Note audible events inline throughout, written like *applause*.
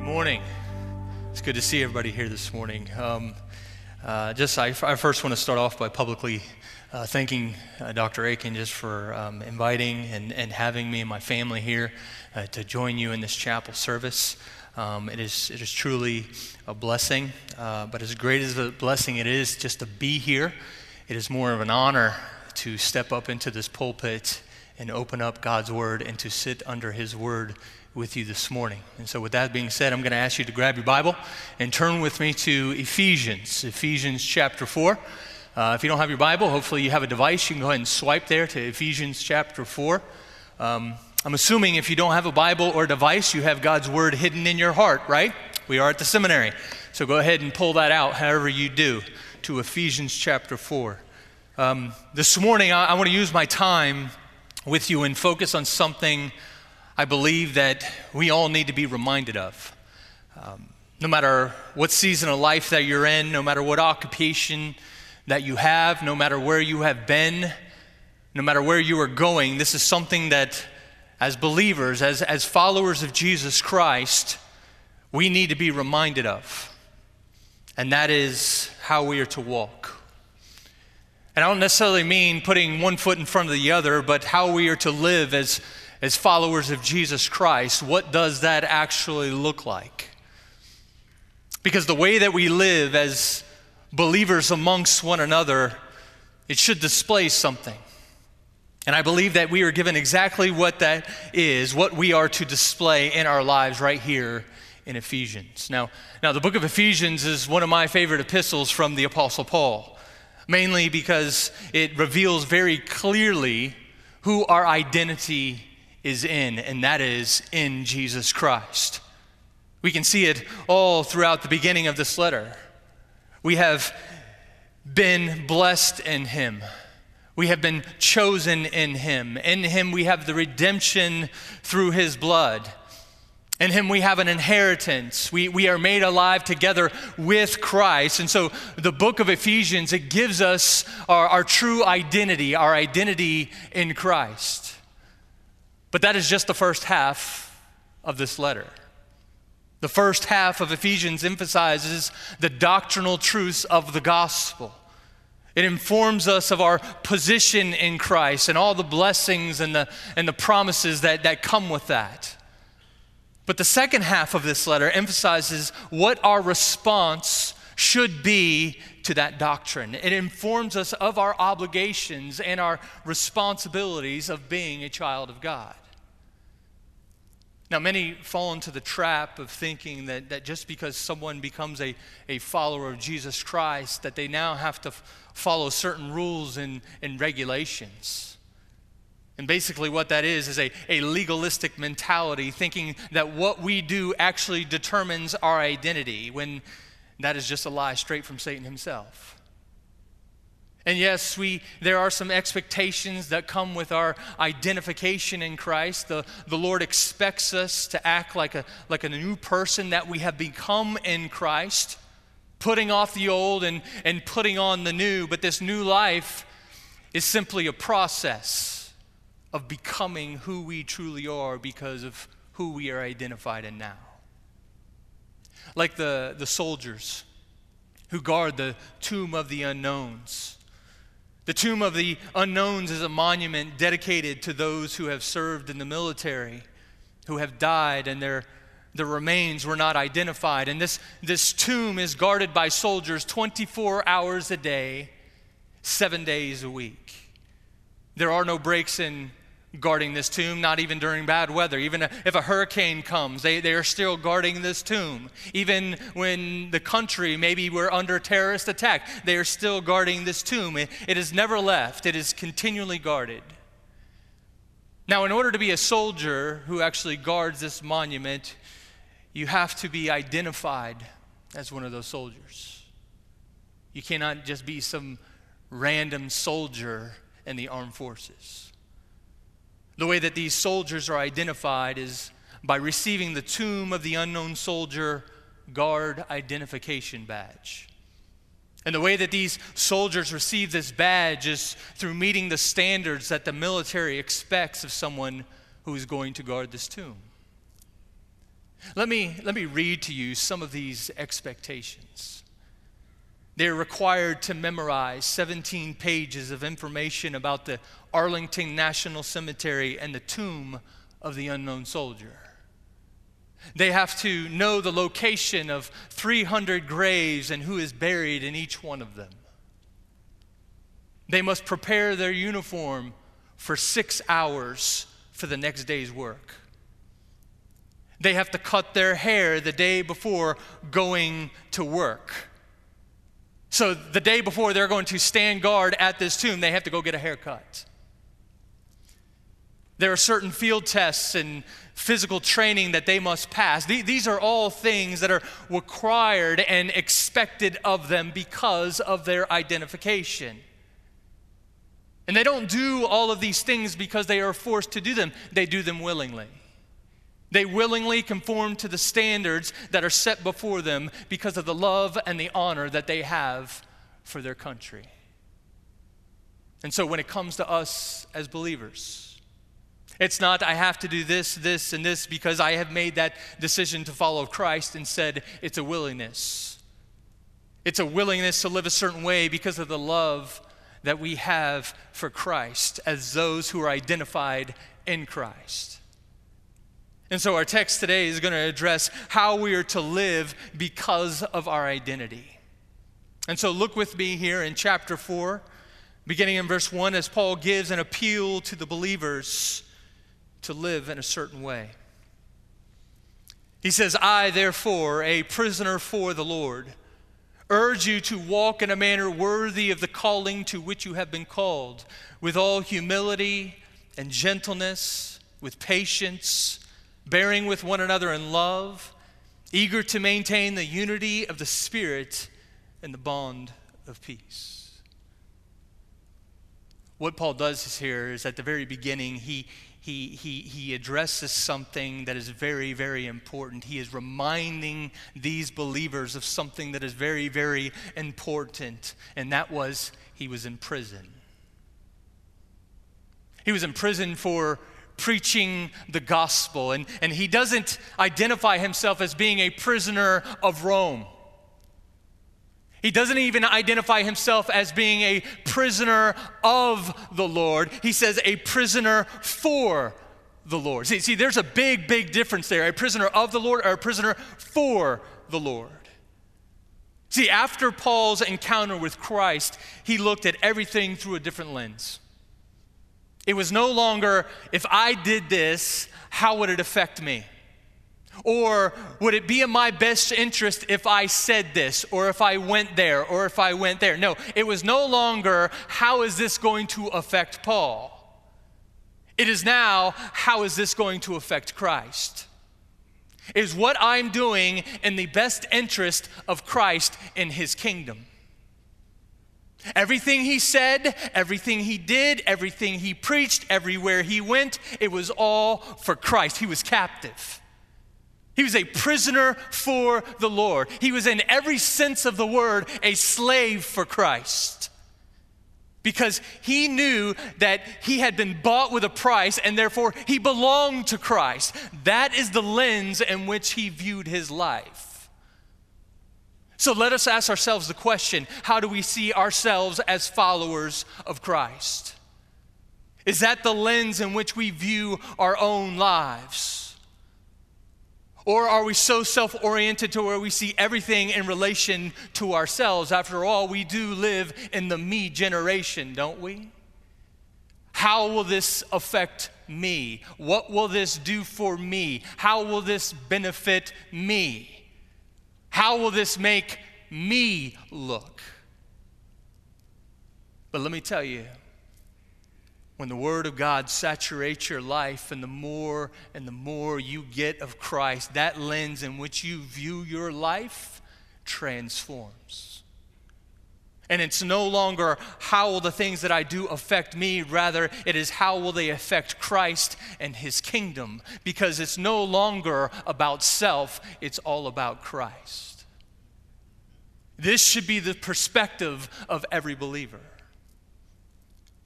Good morning. It's good to see everybody here this morning. Um, uh, just I, I, first want to start off by publicly uh, thanking uh, Dr. Akin just for um, inviting and, and having me and my family here uh, to join you in this chapel service. Um, it, is, it is truly a blessing, uh, but as great as a blessing it is just to be here, it is more of an honor to step up into this pulpit and open up God's Word and to sit under His Word with you this morning. And so, with that being said, I'm going to ask you to grab your Bible and turn with me to Ephesians, Ephesians chapter 4. Uh, if you don't have your Bible, hopefully you have a device. You can go ahead and swipe there to Ephesians chapter 4. Um, I'm assuming if you don't have a Bible or device, you have God's Word hidden in your heart, right? We are at the seminary. So go ahead and pull that out, however you do, to Ephesians chapter 4. Um, this morning, I, I want to use my time with you and focus on something I believe that we all need to be reminded of. Um, no matter what season of life that you're in, no matter what occupation that you have, no matter where you have been, no matter where you are going, this is something that, as believers, as, as followers of Jesus Christ, we need to be reminded of. And that is how we are to walk. And I don't necessarily mean putting one foot in front of the other, but how we are to live as, as followers of Jesus Christ. What does that actually look like? Because the way that we live as believers amongst one another, it should display something. And I believe that we are given exactly what that is, what we are to display in our lives right here in Ephesians. Now, now the book of Ephesians is one of my favorite epistles from the Apostle Paul mainly because it reveals very clearly who our identity is in, and that is in Jesus Christ. We can see it all throughout the beginning of this letter. We have been blessed in Him. We have been chosen in Him. In Him, we have the redemption through His blood. In him we have an inheritance. We, we are made alive together with Christ. And so the book of Ephesians, it gives us our, our true identity, our identity in Christ. But that is just the first half of this letter. The first half of Ephesians emphasizes the doctrinal truths of the gospel. It informs us of our position in Christ and all the blessings and the, and the promises that, that come with that. But the second half of this letter emphasizes what our response should be to that doctrine. It informs us of our obligations and our responsibilities of being a child of God. Now, many fall into the trap of thinking that, that just because someone becomes a, a follower of Jesus Christ, that they now have to f- follow certain rules and, and regulations. And basically, what that is, is a, a legalistic mentality, thinking that what we do actually determines our identity, when that is just a lie straight from Satan himself. And yes, we, there are some expectations that come with our identification in Christ. The, the Lord expects us to act like a, like a new person that we have become in Christ, putting off the old and, and putting on the new. But this new life is simply a process of becoming who we truly are because of who we are identified in now. Like the, the soldiers who guard the tomb of the unknowns. The tomb of the unknowns is a monument dedicated to those who have served in the military, who have died, and their, their remains were not identified. And this, this tomb is guarded by soldiers 24 hours a day, seven days a week. There are no breaks in guarding this tomb, not even during bad weather. Even if a hurricane comes, they, they are still guarding this tomb. Even when the country, maybe we're under terrorist attack, they are still guarding this tomb. It, it is never left, it is continually guarded. Now, in order to be a soldier who actually guards this monument, you have to be identified as one of those soldiers. You cannot just be some random soldier in the armed forces. The way that these soldiers are identified is by receiving the Tomb of the Unknown Soldier Guard Identification Badge. And the way that these soldiers receive this badge is through meeting the standards that the military expects of someone who is going to guard this tomb. Let me, let me read to you some of these expectations. They're required to memorize 17 pages of information about the Arlington National Cemetery and the tomb of the unknown soldier. They have to know the location of 300 graves and who is buried in each one of them. They must prepare their uniform for six hours for the next day's work. They have to cut their hair the day before going to work. So, the day before they're going to stand guard at this tomb, they have to go get a haircut. There are certain field tests and physical training that they must pass. These are all things that are required and expected of them because of their identification. And they don't do all of these things because they are forced to do them, they do them willingly. They willingly conform to the standards that are set before them because of the love and the honor that they have for their country. And so when it comes to us as believers, it's not, I have to do this, this, and this because I have made that decision to follow Christ. Instead, it's a willingness. It's a willingness to live a certain way because of the love that we have for Christ as those who are identified in Christ. And so our text today is going to address how we are to live because of our identity. And so look with me here in chapter 4, beginning in verse 1, as Paul gives an appeal to the believers to live in a certain way. He says, I, therefore, a prisoner for the Lord, urge you to walk in a manner worthy of the calling to which you have been called, with all humility and gentleness, with patience bearing with one another in love, eager to maintain the unity of the Spirit and the bond of peace. What Paul does here is at the very beginning, he, he, he, he addresses something that is very, very important. He is reminding these believers of something that is very, very important, and that was he was in prison. He was in prison for preaching the gospel. And, and he doesn't identify himself as being a prisoner of Rome. He doesn't even identify himself as being a prisoner of the Lord. He says a prisoner for the Lord. See, see, there's a big, big difference there. A prisoner of the Lord or a prisoner for the Lord. See, after Paul's encounter with Christ, he looked at everything through a different lens. It was no longer, if I did this, how would it affect me? Or would it be in my best interest if I said this, or if I went there, or if I went there? No, it was no longer, how is this going to affect Paul? It is now, how is this going to affect Christ? Is what I'm doing in the best interest of Christ in his kingdom? Everything he said, everything he did, everything he preached, everywhere he went, it was all for Christ. He was captive. He was a prisoner for the Lord. He was, in every sense of the word, a slave for Christ. Because he knew that he had been bought with a price and therefore he belonged to Christ. That is the lens in which he viewed his life. So let us ask ourselves the question how do we see ourselves as followers of Christ? Is that the lens in which we view our own lives? Or are we so self oriented to where we see everything in relation to ourselves? After all, we do live in the me generation, don't we? How will this affect me? What will this do for me? How will this benefit me? How will this make me look? But let me tell you, when the Word of God saturates your life, and the more and the more you get of Christ, that lens in which you view your life transforms. And it's no longer how will the things that I do affect me, rather, it is how will they affect Christ and His kingdom. Because it's no longer about self, it's all about Christ. This should be the perspective of every believer.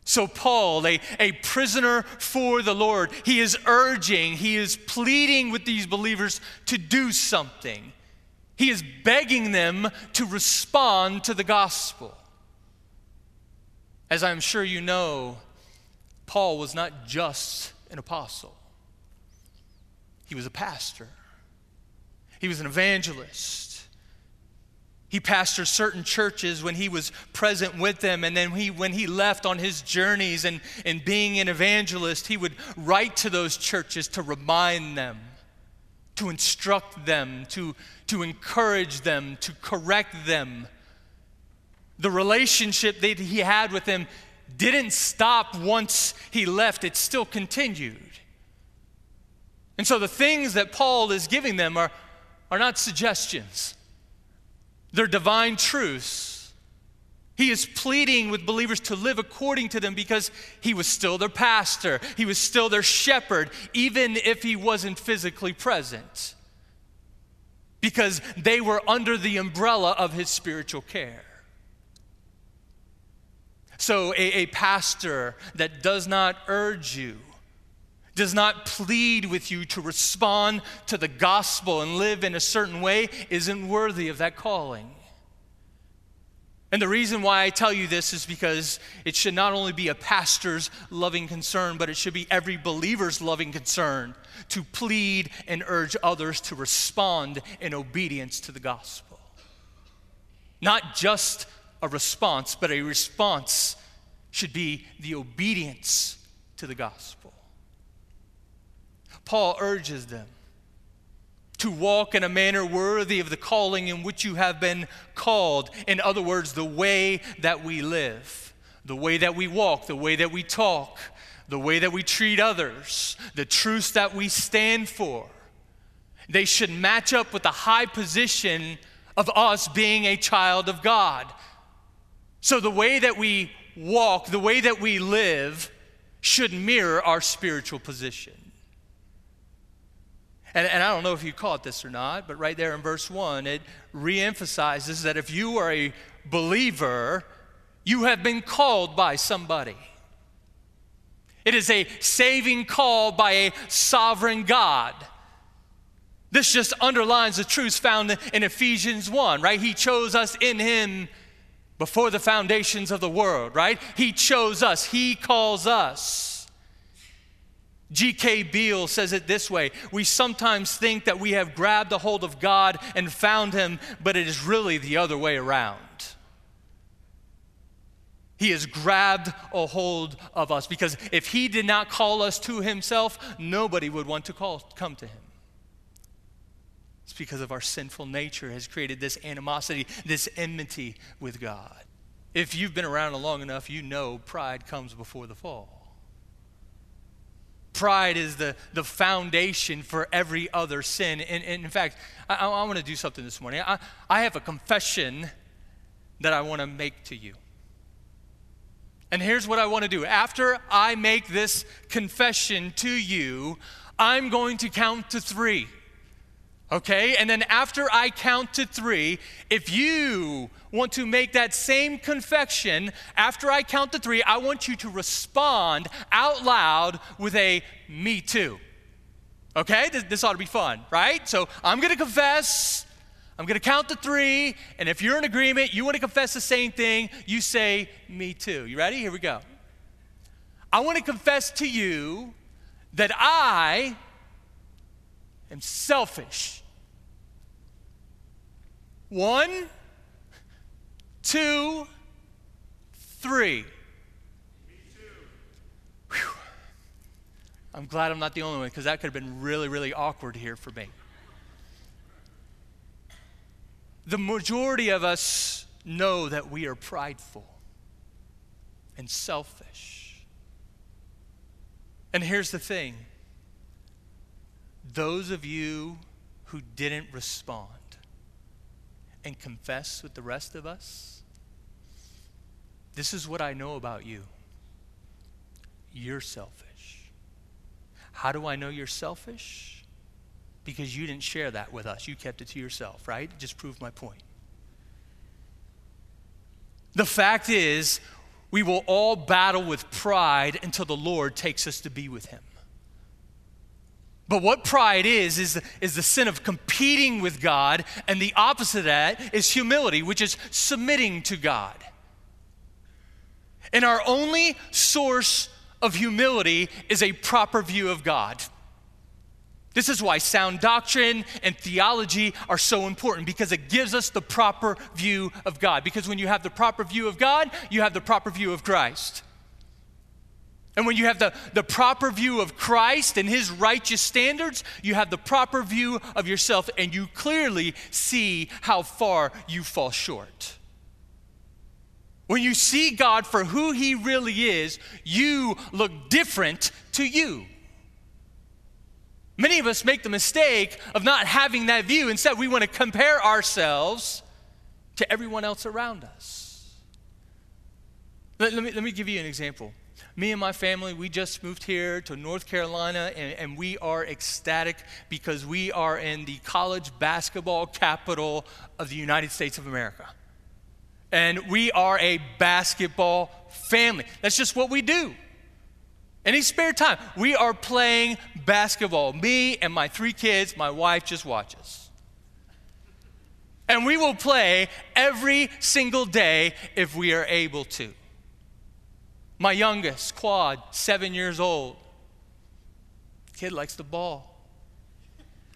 So, Paul, a, a prisoner for the Lord, he is urging, he is pleading with these believers to do something. He is begging them to respond to the gospel. As I'm sure you know, Paul was not just an apostle, he was a pastor, he was an evangelist. He pastored certain churches when he was present with them. And then he, when he left on his journeys and, and being an evangelist, he would write to those churches to remind them, to instruct them, to, to encourage them, to correct them. The relationship that he had with them didn't stop once he left, it still continued. And so the things that Paul is giving them are, are not suggestions they're divine truths. He is pleading with believers to live according to them because he was still their pastor, he was still their shepherd, even if he wasn't physically present, because they were under the umbrella of his spiritual care. So, a, a pastor that does not urge you, does not plead with you to respond to the gospel and live in a certain way isn't worthy of that calling. And the reason why I tell you this is because it should not only be a pastor's loving concern, but it should be every believer's loving concern to plead and urge others to respond in obedience to the gospel. Not just a response, but a response should be the obedience to the gospel. Paul urges them to walk in a manner worthy of the calling in which you have been called. In other words, the way that we live, the way that we walk, the way that we talk, the way that we treat others, the truths that we stand for. They should match up with the high position of us being a child of God. So the way that we walk, the way that we live, should mirror our spiritual position. And, and I don't know if you caught this or not, but right there in verse 1, it reemphasizes that if you are a believer, you have been called by somebody. It is a saving call by a sovereign God. This just underlines the truths found in Ephesians 1, right? He chose us in Him before the foundations of the world, right? He chose us, He calls us. G.K. Beale says it this way We sometimes think that we have grabbed a hold of God and found Him, but it is really the other way around. He has grabbed a hold of us because if He did not call us to Himself, nobody would want to call, come to Him. It's because of our sinful nature has created this animosity, this enmity with God. If you've been around long enough, you know pride comes before the fall. Pride is the, the foundation for every other sin. And, and in fact, I, I want to do something this morning. I, I have a confession that I want to make to you. And here's what I want to do. After I make this confession to you, I'm going to count to three. Okay? And then after I count to three, if you want to make that same confession, after I count to three, I want you to respond out loud with a me too. Okay? This, this ought to be fun, right? So I'm going to confess. I'm going to count to three. And if you're in agreement, you want to confess the same thing, you say me too. You ready? Here we go. I want to confess to you that I am selfish. One, two, three. I'm glad I'm not the only one because that could have been really, really awkward here for me. The majority of us know that we are prideful and selfish. And here's the thing those of you who didn't respond and confess with the rest of us, this is what I know about you. You're selfish. How do I know you're selfish? Because you didn't share that with us. You kept it to yourself, right? Just proved my point. The fact is, we will all battle with pride until the Lord takes us to be with Him. But what pride is, is is the sin of competing with God, and the opposite of that is humility, which is submitting to God. And our only source of humility is a proper view of God. This is why sound doctrine and theology are so important because it gives us the proper view of God. Because when you have the proper view of God, you have the proper view of Christ. And when you have the, the proper view of Christ and his righteous standards, you have the proper view of yourself, and you clearly see how far you fall short. When you see God for who he really is, you look different to you. Many of us make the mistake of not having that view. Instead, we want to compare ourselves to everyone else around us. Let, let, me, let me give you an example me and my family, we just moved here to North Carolina, and, and, we are ecstatic because we are in the college basketball capital of the United States of America. And we are a basketball family. That's just what we do. Any spare time, we are playing basketball. Me and my three kids, my wife just watches. And we will play every single day if we are able to. My youngest, Quad, seven years old. Kid likes the ball.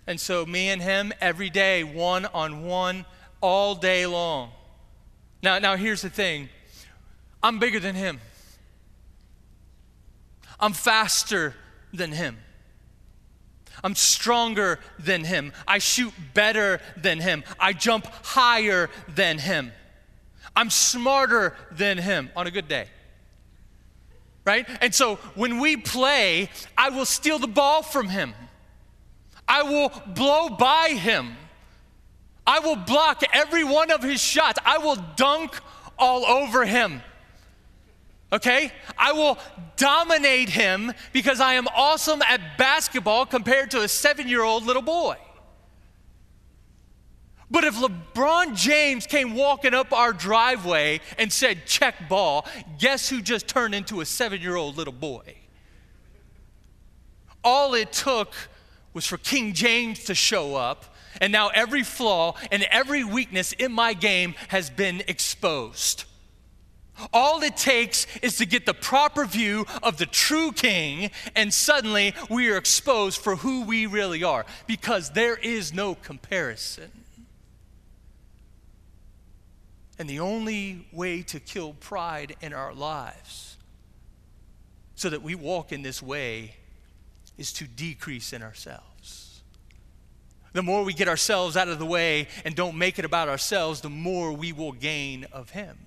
And so, me and him every day, one on one, all day long. Now, now here's the thing I'm bigger than him, I'm faster than him. I'm stronger than him. I shoot better than him. I jump higher than him. I'm smarter than him on a good day right? And so when we play, I will steal the ball from him. I will blow by him. I will block every one of his shots. I will dunk all over him. Okay? I will dominate him because I am awesome at basketball compared to a seven year old little boy. But if LeBron James came walking up our driveway and said, check ball, guess who just turned into a seven year old little boy? All it took was for King James to show up, and now every flaw and every weakness in my game has been exposed. All it takes is to get the proper view of the true king, and suddenly we are exposed for who we really are because there is no comparison. And the only way to kill pride in our lives so that we walk in this way is to decrease in ourselves. The more we get ourselves out of the way and don't make it about ourselves, the more we will gain of Him.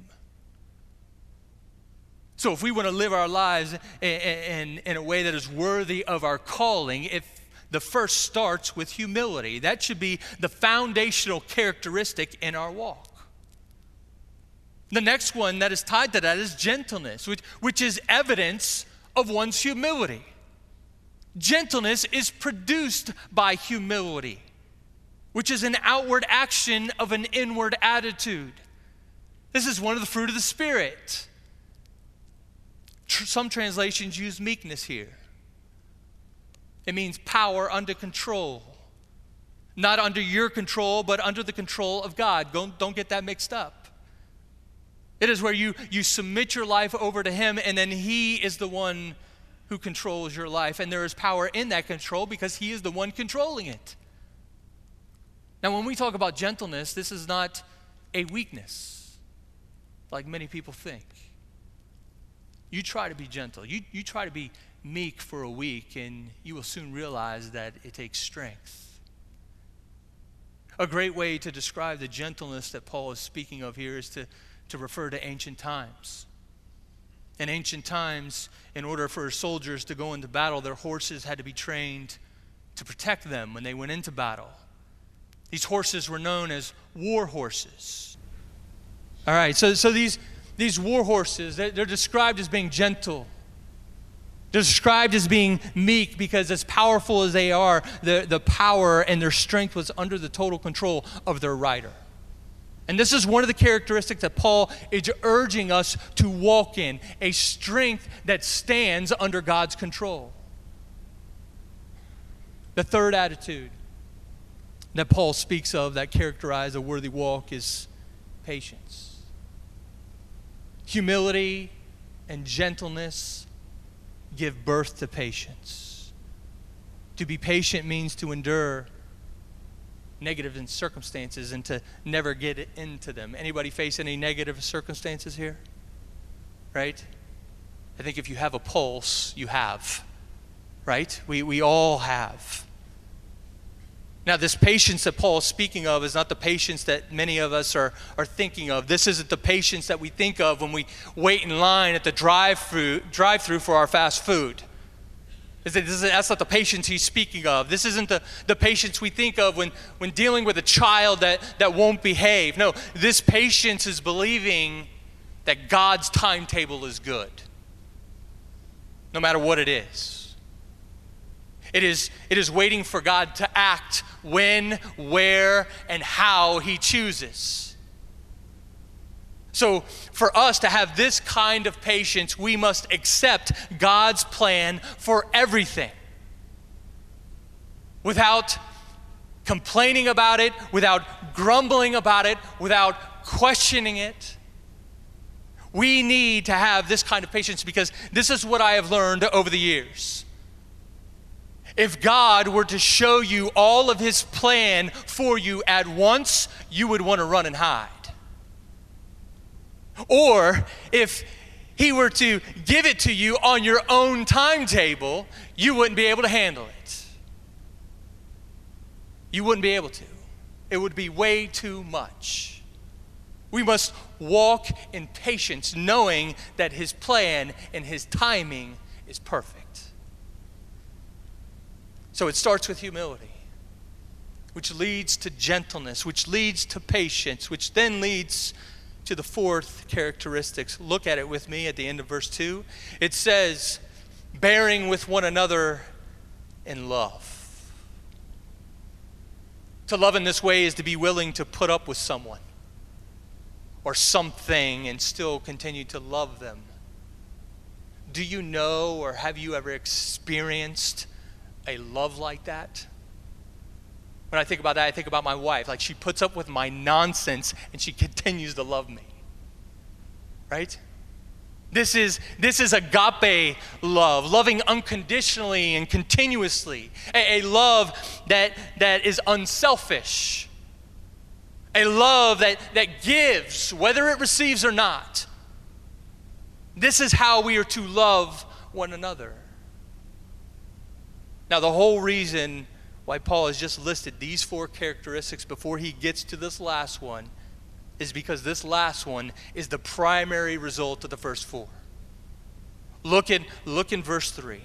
So, if we want to live our lives in, in, in, a way that is worthy of our calling, if the first starts with humility, that should be the foundational characteristic in our walk. The next one that is tied to that is gentleness, which, which is evidence of one's humility. Gentleness is produced by humility, which is an outward action of an inward attitude. This is one of the fruit of the Spirit. Some translations use meekness here. It means power under control. Not under your control, but under the control of God. Don't, don't get that mixed up. It is where you, you submit your life over to Him, and then He is the one who controls your life. And there is power in that control because He is the one controlling it. Now, when we talk about gentleness, this is not a weakness like many people think. You try to be gentle, you, you try to be meek for a week, and you will soon realize that it takes strength. A great way to describe the gentleness that Paul is speaking of here is to to refer to ancient times. In ancient times, in order for soldiers to go into battle, their horses had to be trained to protect them when they went into battle. These horses were known as war horses. All right, so, so these, these war horses, they're, described as being gentle. They're described as being meek because, as powerful as they are, the, the power and their strength was under the total control of their rider. And this is one of the characteristics that Paul is urging us to walk in a strength that stands under God's control. The third attitude that Paul speaks of that characterize a worthy walk is patience. Humility and gentleness give birth to patience. To be patient means to endure negative circumstances and to never get into them. Anybody face any negative circumstances here? Right? I think if you have a pulse, you have. Right? We, we all have. Now, this patience that Paul is speaking of is not the patience that many of us are, are thinking of. This isn't the patience that we think of when we wait in line at the drive through for our fast food. That's not the patience he's speaking of. This isn't the, the patience we think of when, when dealing with a child that, that won't behave. No, this patience is believing that God's timetable is good, no matter what it is. It is, it is waiting for God to act when, where, and how He chooses. So, for us to have this kind of patience, we must accept God's plan for everything without complaining about it, without grumbling about it, without questioning it. We need to have this kind of patience because this is what I have learned over the years. If God were to show you all of His plan for you at once, you would want to run and hide. Or if he were to give it to you on your own timetable, you wouldn't be able to handle it. You wouldn't be able to. It would be way too much. We must walk in patience, knowing that His plan and His timing is perfect. So it starts with humility, which leads to gentleness, which leads to patience, which then leads to the fourth characteristics. Look at it with me at the end of verse 2. It says, bearing with one another in love. To love in this way is to be willing to put up with someone or something and still continue to love them. Do you know or have you ever experienced a love like that? When I think about that, I think about my wife. Like she puts up with my nonsense and she *laughs* continues to love me. Right? This is, this is agape love, loving unconditionally and continuously. A, a, love that, that is unselfish. A love that, that gives, whether it receives or not. This is how we are to love one another. Now, the whole reason why Paul has just listed these four characteristics before he gets to this last one is because this last one is the primary result of the first four. Look in, look in verse 3.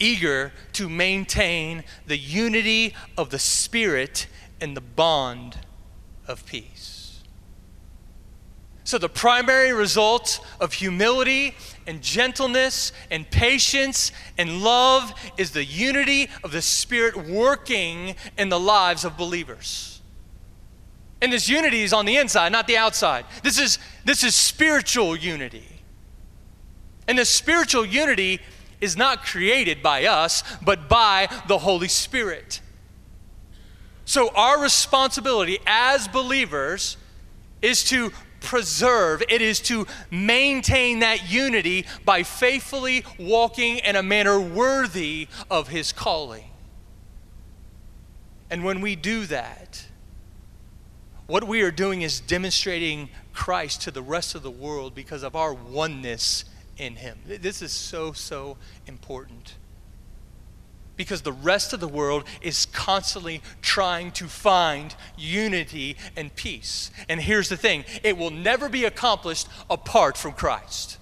Eager to maintain the unity of the Spirit and the bond of peace. So, the primary result of humility and gentleness and patience and love is the unity of the Spirit working in the lives of believers. And this unity is on the inside, not the outside. This is, this is spiritual unity. And this spiritual unity is not created by us, but by the Holy Spirit. So, our responsibility as believers is to preserve, it is to maintain that unity by faithfully walking in a manner worthy of His calling. And when we do that, what we are doing is demonstrating Christ to the rest of the world because of our oneness in Him. This is so, so important because the rest of the world is constantly trying to find unity and peace. And here's the thing it will never be accomplished apart from Christ.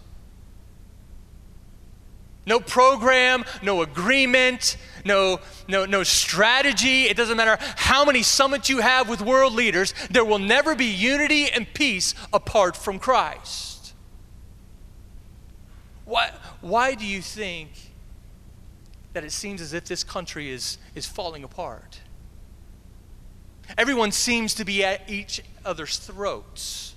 No program, no agreement, no, no, no strategy. It doesn't matter how many summits you have with world leaders, there will never be unity and peace apart from Christ. Why, why do you think that it seems as if this country is, is falling apart? Everyone seems to be at each other's throats.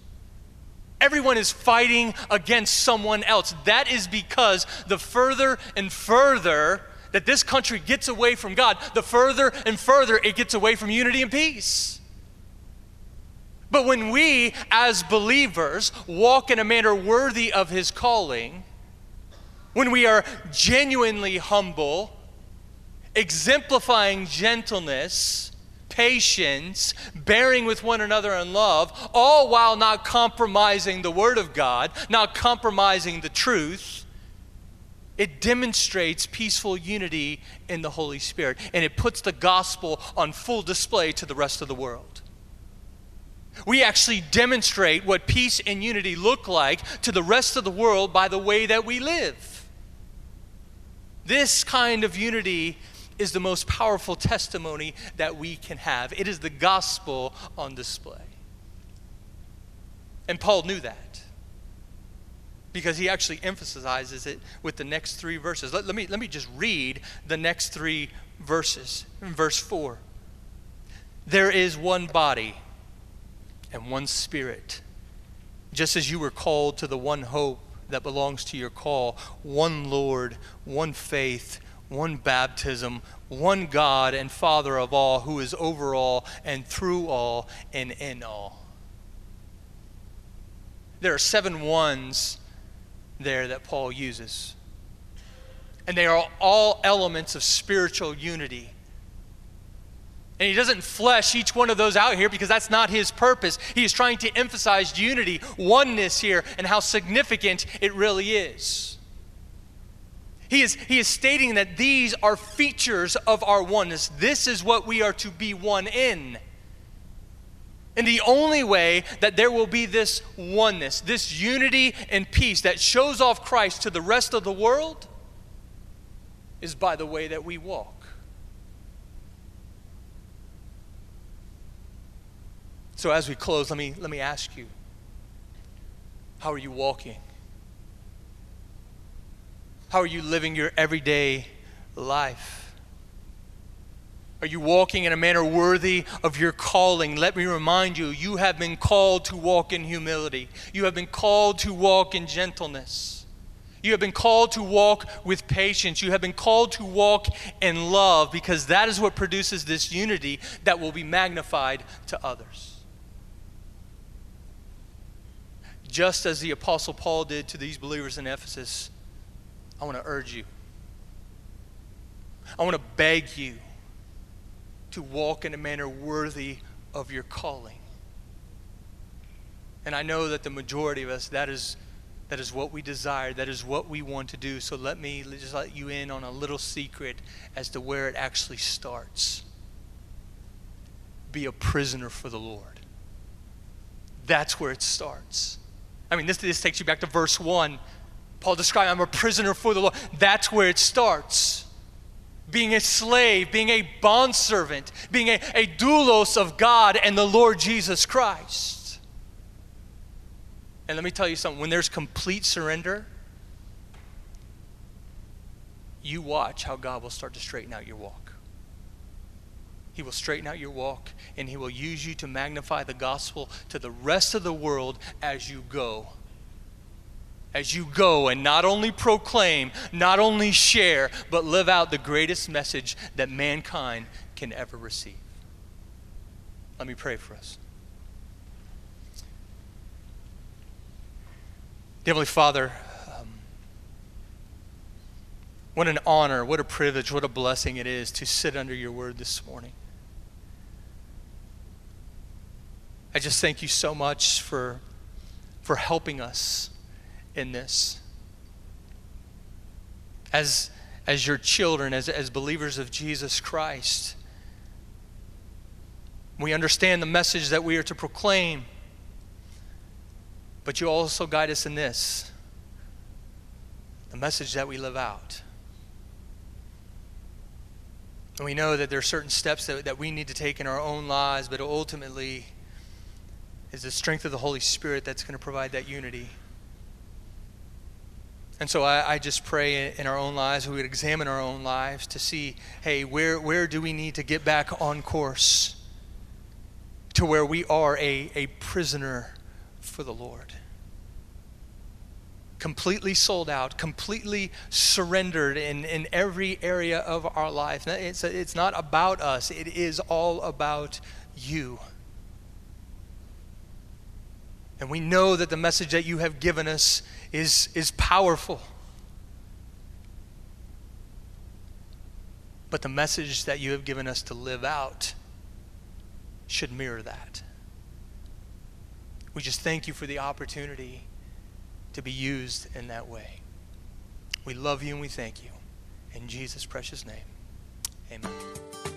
Everyone is fighting against someone else. That is because the further and further that this country gets away from God, the further and further it gets away from unity and peace. But when we, as believers, walk in a manner worthy of His calling, when we are genuinely humble, exemplifying gentleness, patience, bearing with one another in love, all while not compromising the Word of God, not compromising the truth, it demonstrates peaceful unity in the Holy Spirit and it puts the gospel on full display to the rest of the world. We actually demonstrate what peace and unity look like to the rest of the world by the way that we live. This kind of unity is the most powerful testimony that we can have. It is the gospel on display. And Paul knew that because he actually emphasizes it with the next three verses. Let, let, me, let me just read the next three verses. In verse 4 There is one body and one spirit, just as you were called to the one hope that belongs to your call, one Lord, one faith one baptism, one God and Father of all, who is over all and through all and in all. There are seven ones there that Paul uses. And they are all elements of spiritual unity. And he doesn't flesh each one of those out here because that's not his purpose. He is trying to emphasize unity, oneness here, and how significant it really is. He is, he is stating that these are features of our oneness. This is what we are to be one in. And the only way that there will be this oneness, this unity and peace that shows off Christ to the rest of the world is by the way that we walk. So as we close, let me, let me ask you how are you walking? How are you living your everyday life? Are you walking in a manner worthy of your calling? Let me remind you, you have been called to walk in humility. You have been called to walk in gentleness. You have been called to walk with patience. You have been called to walk in love because that is what produces this unity that will be magnified to others. Just as the Apostle Paul did to these believers in Ephesus, I want to urge you. I want to beg you to walk in a manner worthy of your calling. And I know that the majority of us, that is, that is what we desire, that is what we want to do. So let me just let you in on a little secret as to where it actually starts. Be a prisoner for the Lord. That's where it starts. I mean, this, this takes you back to verse 1 Paul described, I'm a prisoner for the Lord. That's where it starts. Being a slave, being a bondservant, being a, a doulos of God and the Lord Jesus Christ. And let me tell you something when there's complete surrender, you watch how God will start to straighten out your walk. He will straighten out your walk and He will use you to magnify the gospel to the rest of the world as you go as you go and not only proclaim, not only share, but live out the greatest message that mankind can ever receive. Let me pray for us. Heavenly Father, um, what an honor, what a privilege, what a blessing it is to sit under your word this morning. I just thank you so much for, for helping us in this. As, as your children, as, as believers of Jesus Christ, we understand the message that we are to proclaim, but you also guide us in this the message that we live out. And we know that there are certain steps that, that we need to take in our own lives, but ultimately is the strength of the Holy Spirit that's going to provide that unity. And so I, I, just pray in our own lives, we would examine our own lives to see, hey, where, where do we need to get back on course to where we are a, a prisoner for the Lord? completely sold out, completely surrendered in, in every area of our life. It's, it's not about us, it is all about you. And we know that the message that you have given us is, is powerful. But the message that you have given us to live out should mirror that. We just thank you for the opportunity to be used in that way. We love you and we thank you. In Jesus' precious name, amen.